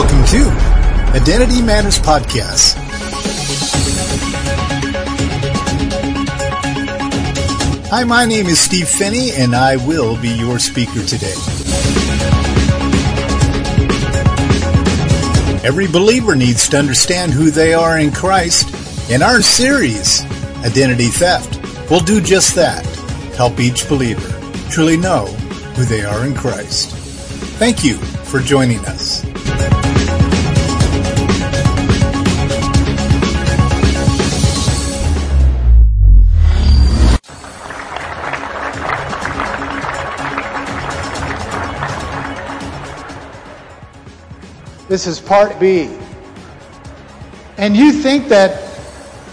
Welcome to Identity Matters Podcast. Hi, my name is Steve Phinney, and I will be your speaker today. Every believer needs to understand who they are in Christ, In our series, Identity Theft, we'll do just that help each believer truly know who they are in Christ. Thank you for joining us. This is part B. And you think that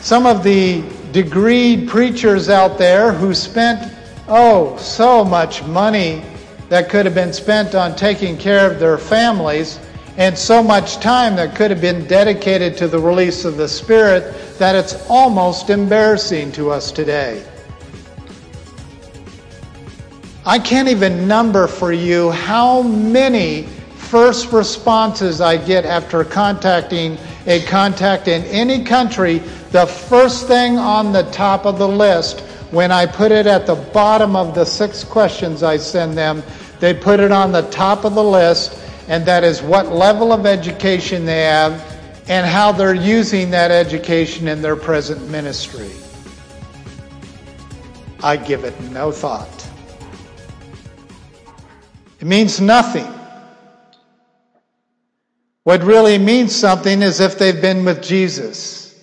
some of the degreed preachers out there who spent, oh, so much money that could have been spent on taking care of their families and so much time that could have been dedicated to the release of the Spirit that it's almost embarrassing to us today. I can't even number for you how many first responses I get after contacting a contact in any country, the first thing on the top of the list, when I put it at the bottom of the six questions I send them, they put it on the top of the list, and that is what level of education they have and how they're using that education in their present ministry. I give it no thought. It means nothing. What really means something is if they've been with Jesus.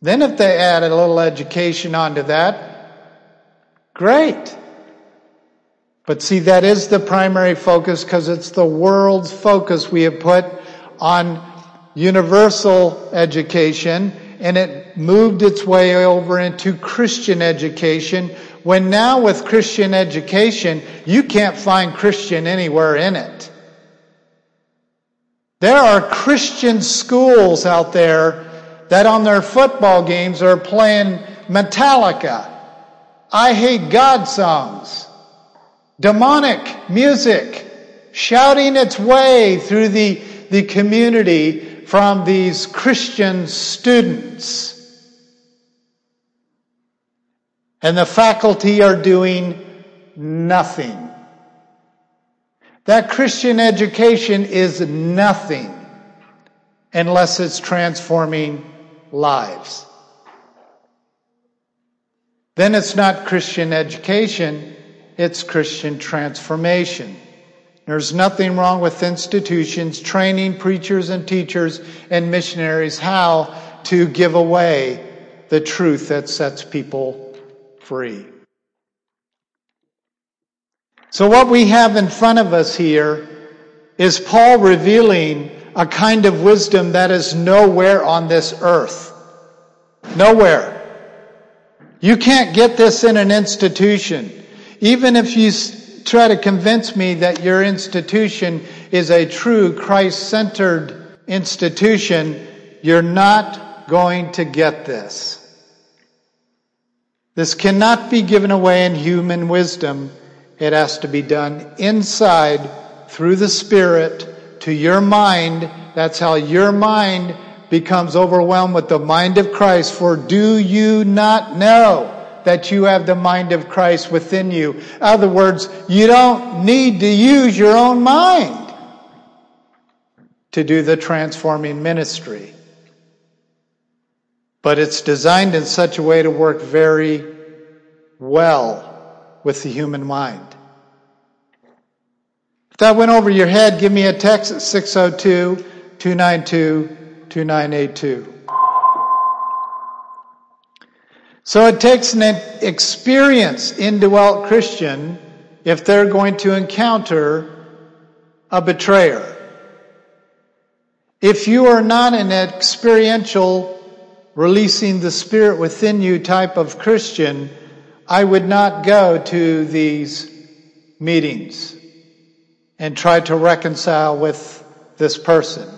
Then if they add a little education onto that, great. But see, that is the primary focus because it's the world's focus we have put on universal education and it moved its way over into Christian education when now with Christian education, you can't find Christian anywhere in it. There are Christian schools out there that on their football games are playing Metallica, I Hate God songs, demonic music, shouting its way through the, the community from these Christian students. And the faculty are doing nothing. That Christian education is nothing unless it's transforming lives. Then it's not Christian education, it's Christian transformation. There's nothing wrong with institutions training preachers and teachers and missionaries how to give away the truth that sets people free. So, what we have in front of us here is Paul revealing a kind of wisdom that is nowhere on this earth. Nowhere. You can't get this in an institution. Even if you try to convince me that your institution is a true Christ centered institution, you're not going to get this. This cannot be given away in human wisdom. It has to be done inside through the Spirit to your mind. That's how your mind becomes overwhelmed with the mind of Christ. For do you not know that you have the mind of Christ within you? In other words, you don't need to use your own mind to do the transforming ministry. But it's designed in such a way to work very well with the human mind. If that went over your head, give me a text at 602 292 2982. So it takes an experienced indwelt Christian if they're going to encounter a betrayer. If you are not an experiential, releasing the Spirit within you type of Christian, I would not go to these meetings and try to reconcile with this person.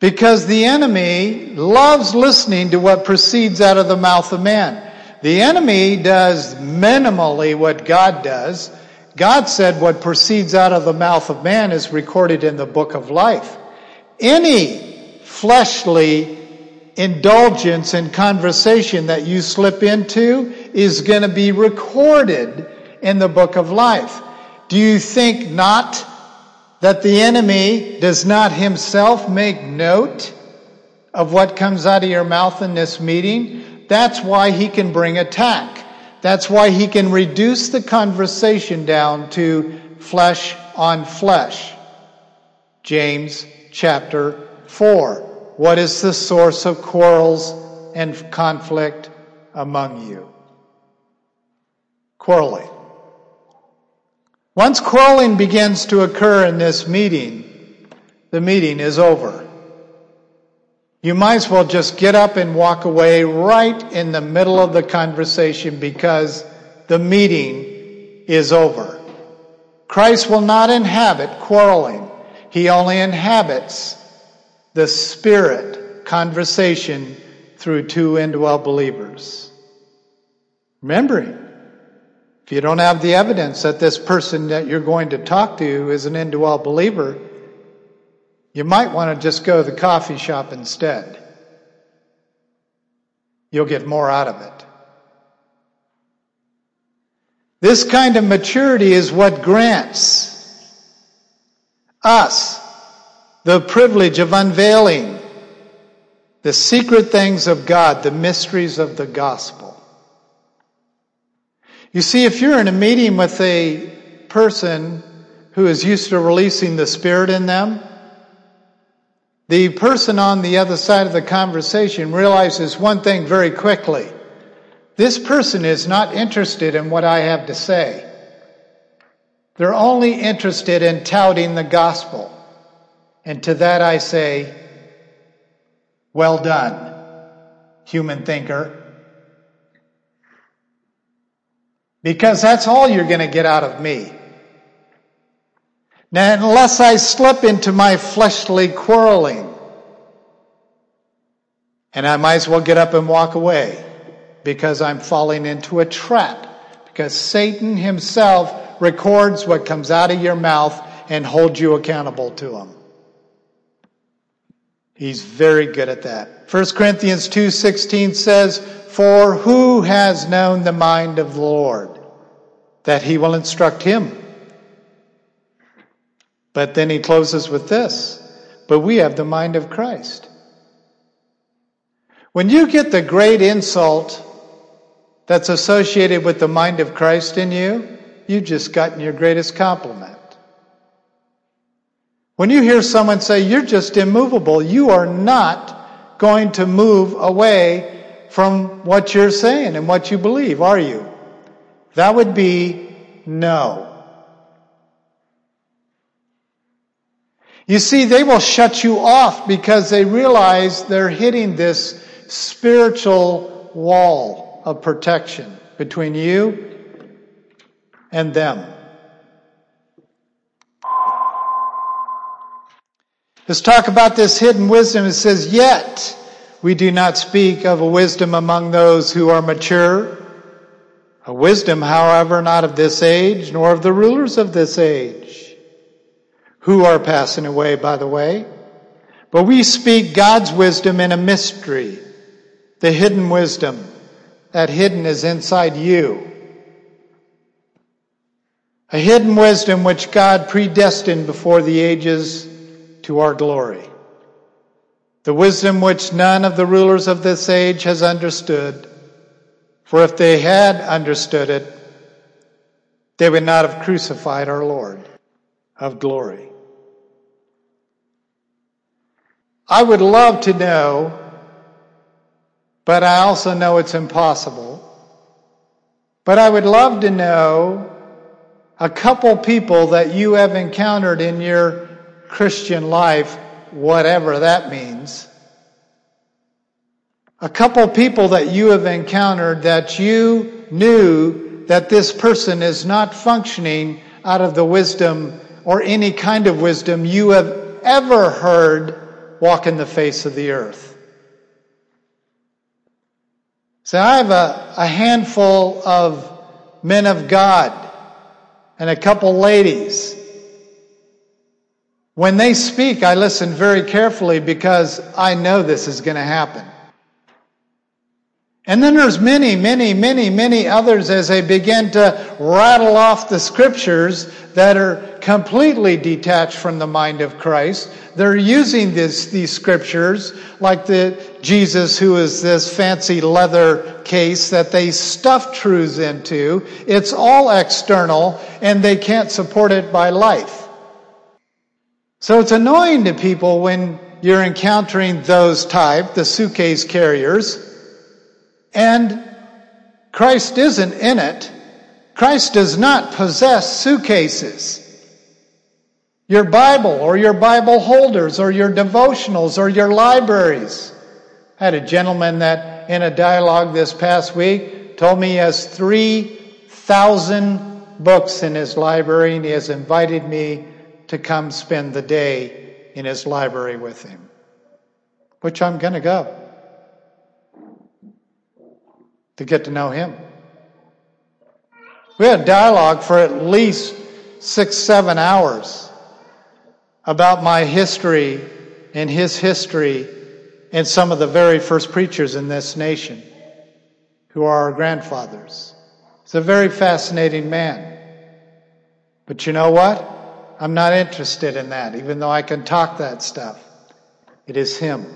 Because the enemy loves listening to what proceeds out of the mouth of man. The enemy does minimally what God does, God said what proceeds out of the mouth of man is recorded in the book of life. Any fleshly indulgence and conversation that you slip into is going to be recorded in the book of life. Do you think not that the enemy does not himself make note of what comes out of your mouth in this meeting? That's why he can bring attack. That's why he can reduce the conversation down to flesh on flesh. James chapter 4. What is the source of quarrels and conflict among you? Quarreling. Once quarreling begins to occur in this meeting, the meeting is over. You might as well just get up and walk away right in the middle of the conversation because the meeting is over. Christ will not inhabit quarreling. He only inhabits the spirit conversation through two indwell believers. Remembering, if you don't have the evidence that this person that you're going to talk to is an indwell believer, you might want to just go to the coffee shop instead. You'll get more out of it. This kind of maturity is what grants us the privilege of unveiling the secret things of God, the mysteries of the gospel. You see, if you're in a meeting with a person who is used to releasing the Spirit in them, the person on the other side of the conversation realizes one thing very quickly. This person is not interested in what I have to say. They're only interested in touting the gospel. And to that I say, well done, human thinker. Because that's all you're going to get out of me. Now, unless I slip into my fleshly quarreling, and I might as well get up and walk away because I'm falling into a trap. Because Satan himself records what comes out of your mouth and holds you accountable to him. He's very good at that. 1 Corinthians 2:16 says, "For who has known the mind of the Lord that he will instruct him?" But then he closes with this But we have the mind of Christ. When you get the great insult that's associated with the mind of Christ in you, you've just gotten your greatest compliment. When you hear someone say, You're just immovable, you are not going to move away from what you're saying and what you believe, are you? That would be no. You see, they will shut you off because they realize they're hitting this spiritual wall of protection between you and them. Let's talk about this hidden wisdom. It says, Yet we do not speak of a wisdom among those who are mature. A wisdom, however, not of this age, nor of the rulers of this age who are passing away, by the way. But we speak God's wisdom in a mystery, the hidden wisdom. That hidden is inside you. A hidden wisdom which God predestined before the ages to our glory. The wisdom which none of the rulers of this age has understood. For if they had understood it, they would not have crucified our Lord of glory. I would love to know, but I also know it's impossible. But I would love to know a couple people that you have encountered in your Christian life, whatever that means. A couple people that you have encountered that you knew that this person is not functioning out of the wisdom or any kind of wisdom you have ever heard walk in the face of the earth. So I have a, a handful of men of God and a couple ladies. When they speak, I listen very carefully because I know this is going to happen. And then there's many, many, many, many others as they begin to rattle off the scriptures that are completely detached from the mind of Christ. They're using this, these scriptures like the Jesus who is this fancy leather case that they stuff truths into. It's all external and they can't support it by life. So it's annoying to people when you're encountering those type, the suitcase carriers, and Christ isn't in it. Christ does not possess suitcases. Your Bible or your Bible holders or your devotionals or your libraries. I had a gentleman that in a dialogue this past week told me he has 3,000 books in his library and he has invited me to come spend the day in his library with him, which I'm going to go to get to know him. We had dialogue for at least six, seven hours about my history and his history and some of the very first preachers in this nation who are our grandfathers. He's a very fascinating man. But you know what? I'm not interested in that, even though I can talk that stuff. It is him.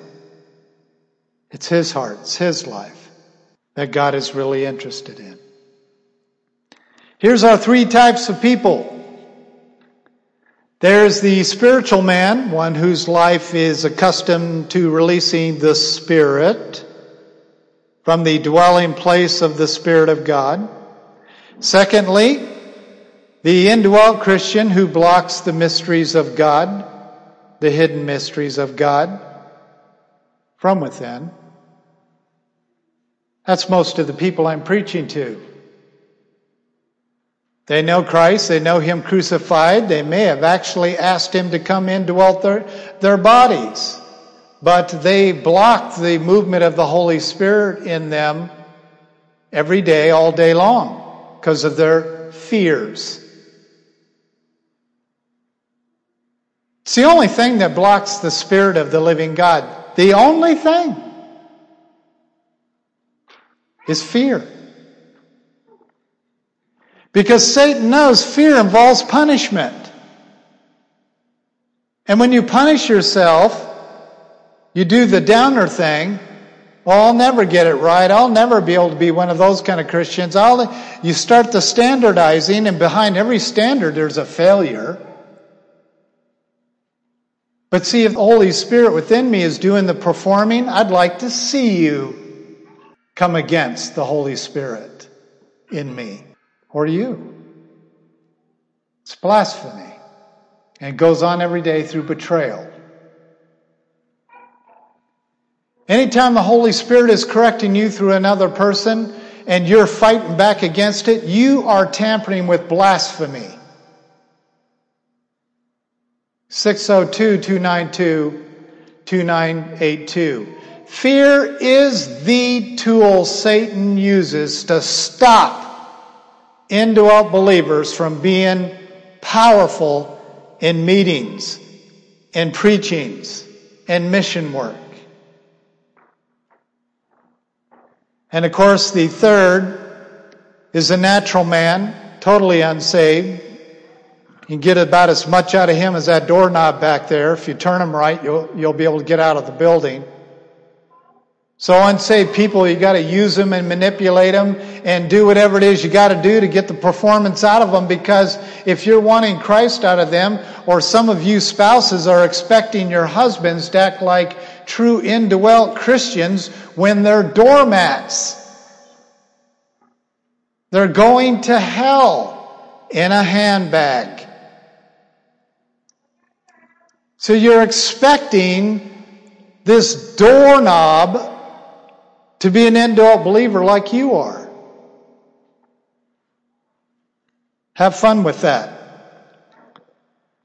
It's his heart. It's his life that God is really interested in. Here's our three types of people. There's the spiritual man, one whose life is accustomed to releasing the Spirit from the dwelling place of the Spirit of God. Secondly, the indwelt Christian who blocks the mysteries of God, the hidden mysteries of God from within. That's most of the people I'm preaching to. They know Christ, they know Him crucified, they may have actually asked Him to come in to dwell their, their bodies, but they block the movement of the Holy Spirit in them every day, all day long, because of their fears. It's the only thing that blocks the Spirit of the living God. The only thing is fear. Because Satan knows fear involves punishment. And when you punish yourself, you do the downer thing. Well, I'll never get it right. I'll never be able to be one of those kind of Christians. I'll, you start the standardizing, and behind every standard, there's a failure. But see, if the Holy Spirit within me is doing the performing, I'd like to see you come against the Holy Spirit in me or you. It's blasphemy. And it goes on every day through betrayal. Anytime the Holy Spirit is correcting you through another person and you're fighting back against it, you are tampering with blasphemy. 602 292 2982. Fear is the tool Satan uses to stop indwelt believers from being powerful in meetings, in preachings, and mission work. And of course, the third is a natural man, totally unsaved. You can get about as much out of him as that doorknob back there. If you turn him right, you'll, you'll be able to get out of the building. So unsaved people, you got to use them and manipulate them and do whatever it is you got to do to get the performance out of them because if you're wanting Christ out of them, or some of you spouses are expecting your husbands to act like true indwelt Christians when they're doormats. They're going to hell in a handbag. So you're expecting this doorknob to be an indwelt believer like you are. Have fun with that.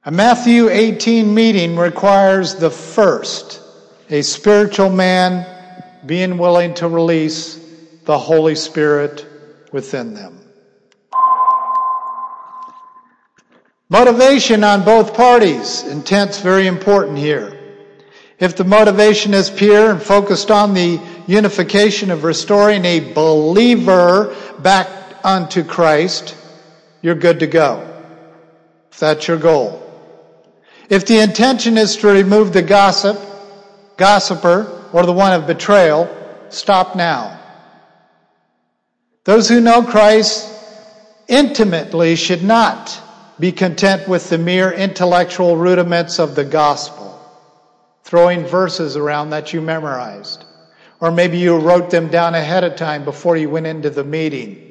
A Matthew 18 meeting requires the first, a spiritual man being willing to release the Holy Spirit within them. Motivation on both parties. Intent's very important here. If the motivation is pure and focused on the unification of restoring a believer back unto Christ, you're good to go. If that's your goal. If the intention is to remove the gossip, gossiper, or the one of betrayal, stop now. Those who know Christ intimately should not be content with the mere intellectual rudiments of the gospel, throwing verses around that you memorized. Or maybe you wrote them down ahead of time before you went into the meeting.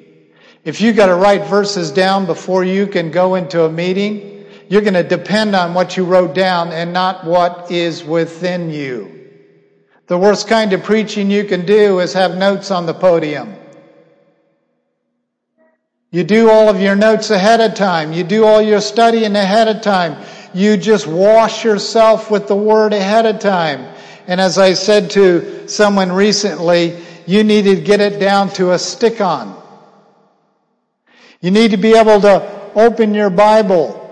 If you got to write verses down before you can go into a meeting, you're going to depend on what you wrote down and not what is within you. The worst kind of preaching you can do is have notes on the podium. You do all of your notes ahead of time. You do all your studying ahead of time. You just wash yourself with the word ahead of time. And as I said to someone recently, you need to get it down to a stick on. You need to be able to open your Bible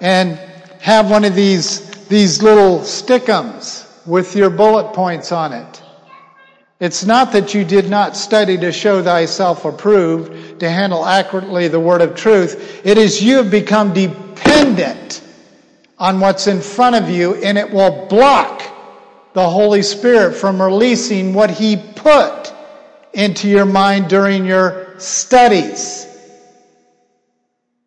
and have one of these, these little stickums with your bullet points on it. It's not that you did not study to show thyself approved, to handle accurately the word of truth. It is you have become dependent on what's in front of you and it will block the Holy Spirit from releasing what He put into your mind during your studies.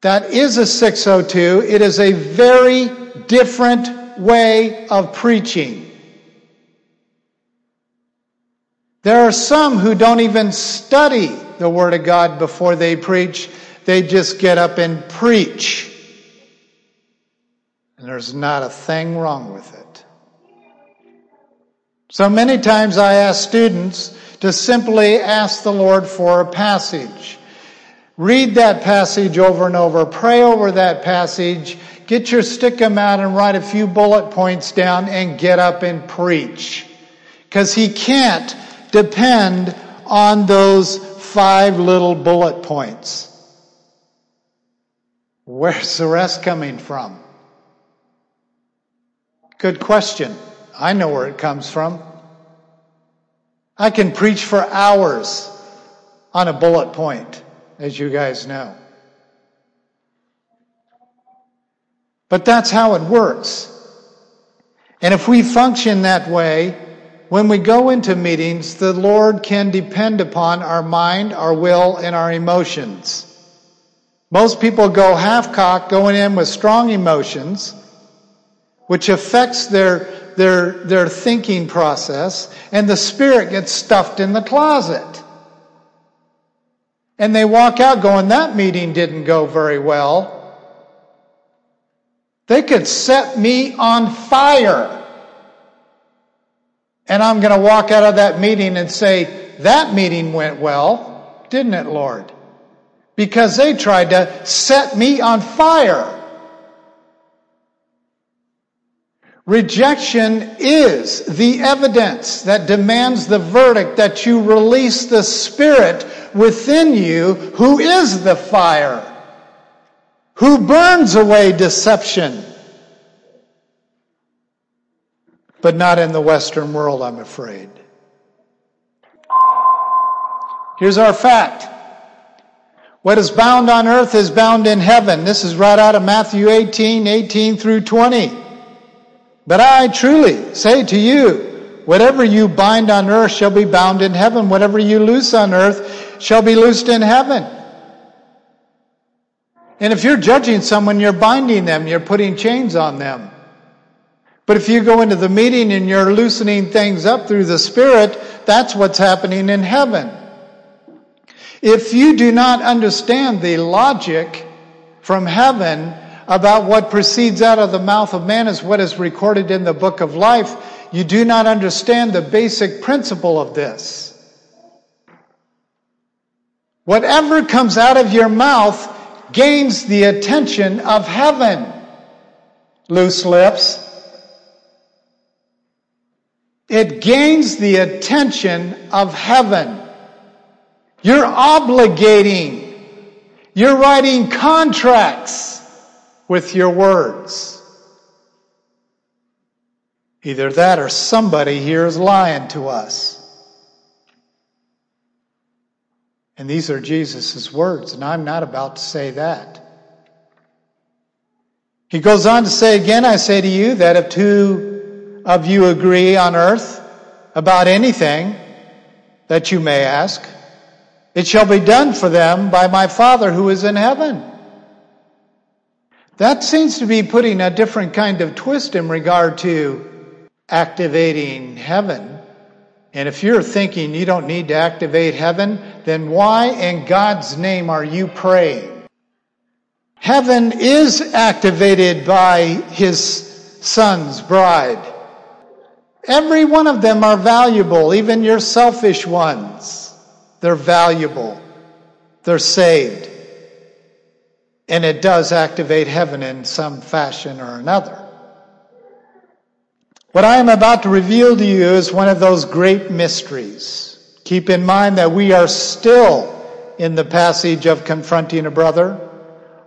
That is a 602. It is a very different way of preaching. There are some who don't even study the Word of God before they preach. They just get up and preach. And there's not a thing wrong with it. So many times I ask students to simply ask the Lord for a passage. Read that passage over and over. Pray over that passage. Get your stickum out and write a few bullet points down and get up and preach. Because he can't depend on those five little bullet points. Where's the rest coming from? Good question. I know where it comes from. I can preach for hours on a bullet point as you guys know. But that's how it works. And if we function that way, when we go into meetings, the Lord can depend upon our mind, our will, and our emotions. Most people go half cocked, going in with strong emotions, which affects their, their, their thinking process, and the spirit gets stuffed in the closet. And they walk out going, that meeting didn't go very well. They could set me on fire. And I'm going to walk out of that meeting and say, that meeting went well, didn't it, Lord? Because they tried to set me on fire. Rejection is the evidence that demands the verdict that you release the Spirit within you who is the fire, who burns away deception. But not in the Western world, I'm afraid. Here's our fact. What is bound on earth is bound in heaven. This is right out of Matthew 18, 18 through 20. But I truly say to you, whatever you bind on earth shall be bound in heaven. Whatever you loose on earth shall be loosed in heaven. And if you're judging someone, you're binding them, you're putting chains on them. But if you go into the meeting and you're loosening things up through the Spirit, that's what's happening in heaven. If you do not understand the logic from heaven, about what proceeds out of the mouth of man is what is recorded in the book of life, you do not understand the basic principle of this. Whatever comes out of your mouth gains the attention of heaven. Loose lips. It gains the attention of heaven. You're obligating. You're writing contracts with your words. Either that or somebody here is lying to us. And these are Jesus' words, and I'm not about to say that. He goes on to say again, I say to you that if two of you agree on earth about anything that you may ask, it shall be done for them by my Father who is in heaven. That seems to be putting a different kind of twist in regard to activating heaven and if you're thinking you don't need to activate heaven, then why in God's name are you praying? Heaven is activated by his son's bride. Every one of them are valuable, even your selfish ones. They're valuable. They're saved. And it does activate heaven in some fashion or another. What I am about to reveal to you is one of those great mysteries. Keep in mind that we are still in the passage of confronting a brother.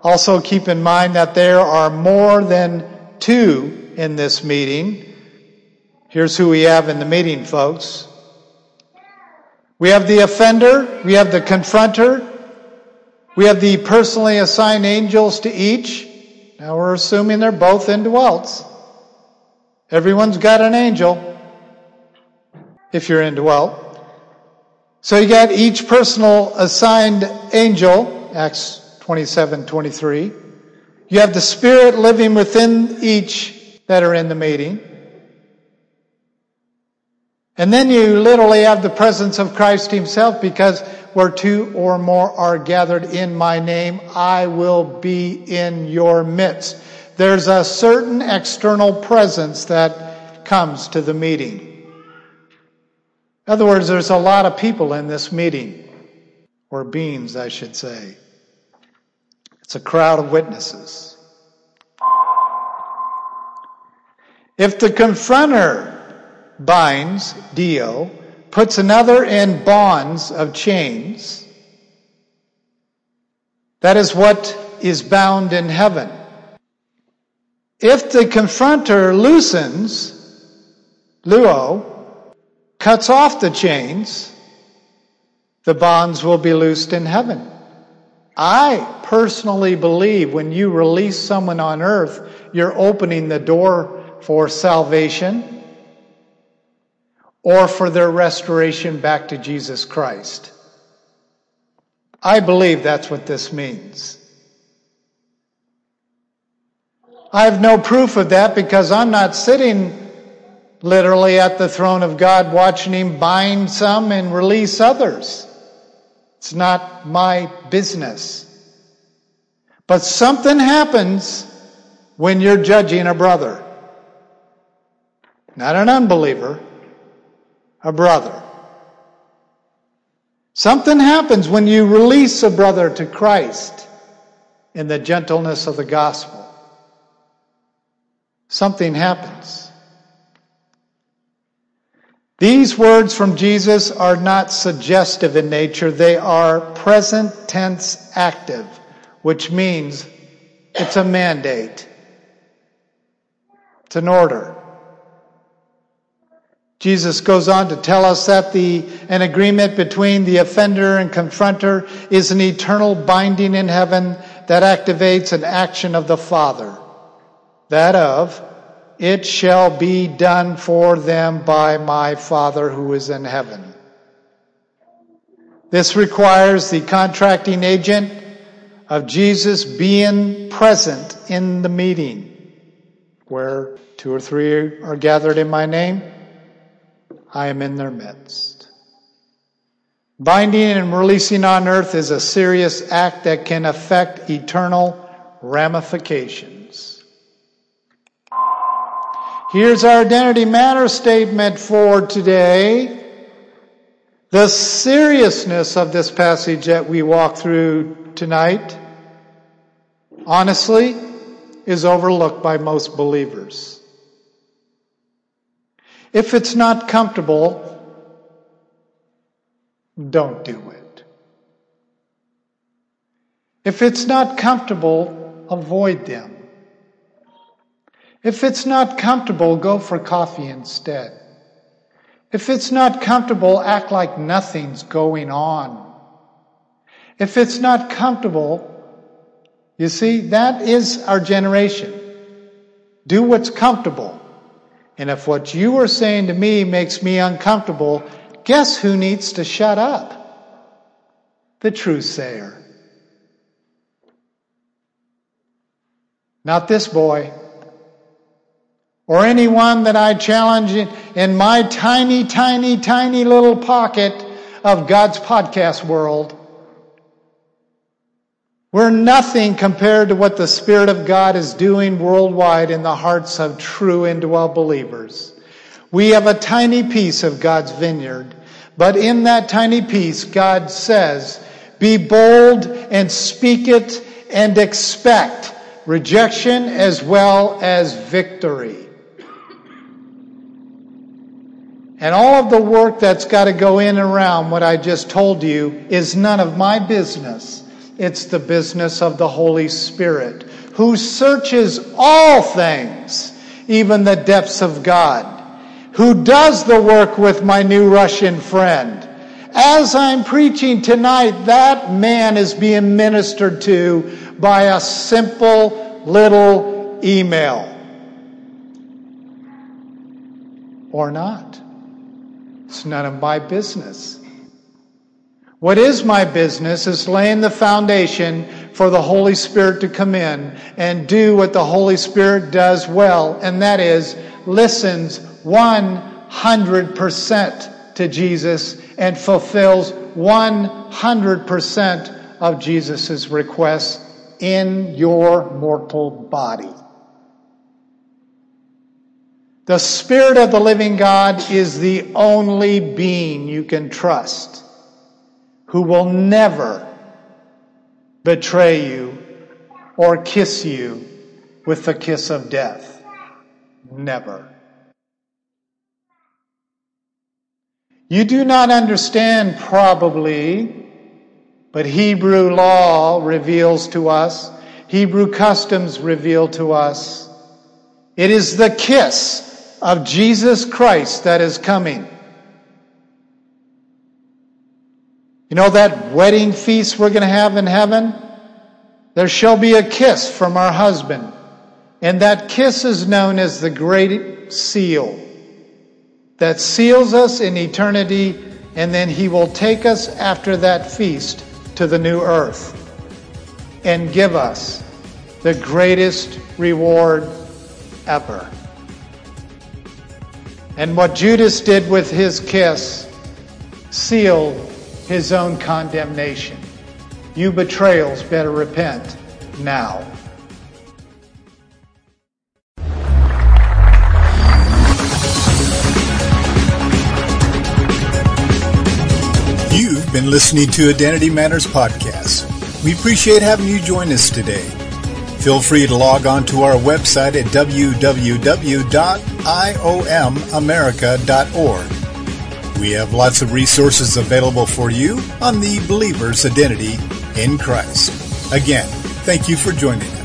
Also keep in mind that there are more than two in this meeting. Here's who we have in the meeting, folks. We have the offender, we have the confronter, we have the personally assigned angels to each. Now we're assuming they're both indwelts. Everyone's got an angel if you're indwelt. So you got each personal assigned angel, Acts 27 23. You have the Spirit living within each that are in the meeting. And then you literally have the presence of Christ Himself because where two or more are gathered in my name, I will be in your midst. There's a certain external presence that comes to the meeting. In other words, there's a lot of people in this meeting, or beings, I should say. It's a crowd of witnesses. If the confronter binds, Dio, puts another in bonds of chains, that is what is bound in heaven. If the confronter loosens, luo, cuts off the chains, the bonds will be loosed in heaven. I personally believe when you release someone on earth, you're opening the door for salvation or for their restoration back to Jesus Christ. I believe that's what this means. I have no proof of that because I'm not sitting literally at the throne of God watching Him bind some and release others. It's not my business. But something happens when you're judging a brother. Not an unbeliever, a brother. Something happens when you release a brother to Christ in the gentleness of the gospel something happens. These words from Jesus are not suggestive in nature, they are present tense active, which means it's a mandate, it's an order. Jesus goes on to tell us that the, an agreement between the offender and confronter is an eternal binding in heaven that activates an action of the Father that of, it shall be done for them by my Father who is in heaven. This requires the contracting agent of Jesus being present in the meeting where two or three are gathered in my name. I am in their midst. Binding and releasing on earth is a serious act that can affect eternal ramifications. Here's our identity matter statement for today. The seriousness of this passage that we walk through tonight, honestly, is overlooked by most believers. If it's not comfortable, don't do it. If it's not comfortable, avoid them. If it's not comfortable, go for coffee instead. If it's not comfortable, act like nothing's going on. If it's not comfortable, you see, that is our generation. Do what's comfortable. And if what you are saying to me makes me uncomfortable, guess who needs to shut up? The truth sayer. Not this boy or anyone that I challenge in my tiny, tiny, tiny little pocket of God's podcast world. We're nothing compared to what the Spirit of God is doing worldwide in the hearts of true indwell believers. We have a tiny piece of God's vineyard, but in that tiny piece, God says, be bold and speak it and expect rejection as well as victory. And all of the work that's got to go in and around what I just told you is none of my business. It's the business of the Holy Spirit, who searches all things, even the depths of God, who does the work with my new Russian friend. As I'm preaching tonight, that man is being ministered to by a simple little email. Or not. It's none of my business. What is my business is laying the foundation for the Holy Spirit to come in and do what the Holy Spirit does well, and that is listens 100% to Jesus and fulfills 100% of Jesus' requests in your mortal body. The Spirit of the living God is the only being you can trust who will never betray you or kiss you with the kiss of death. Never. You do not understand, probably, but Hebrew law reveals to us, Hebrew customs reveal to us. It is the kiss of Jesus Christ that is coming. You know that wedding feast we're going to have in heaven? There shall be a kiss from our husband. And that kiss is known as the great seal that seals us in eternity. And then he will take us after that feast to the new earth and give us the greatest reward ever. And what Judas did with his kiss sealed his own condemnation. You betrayals better repent now. You've been listening to Identity Matters Podcast. We appreciate having you join us today. Feel free to log on to our website at www.iomamerica.org. We have lots of resources available for you on the believer's identity in Christ. Again, thank you for joining us.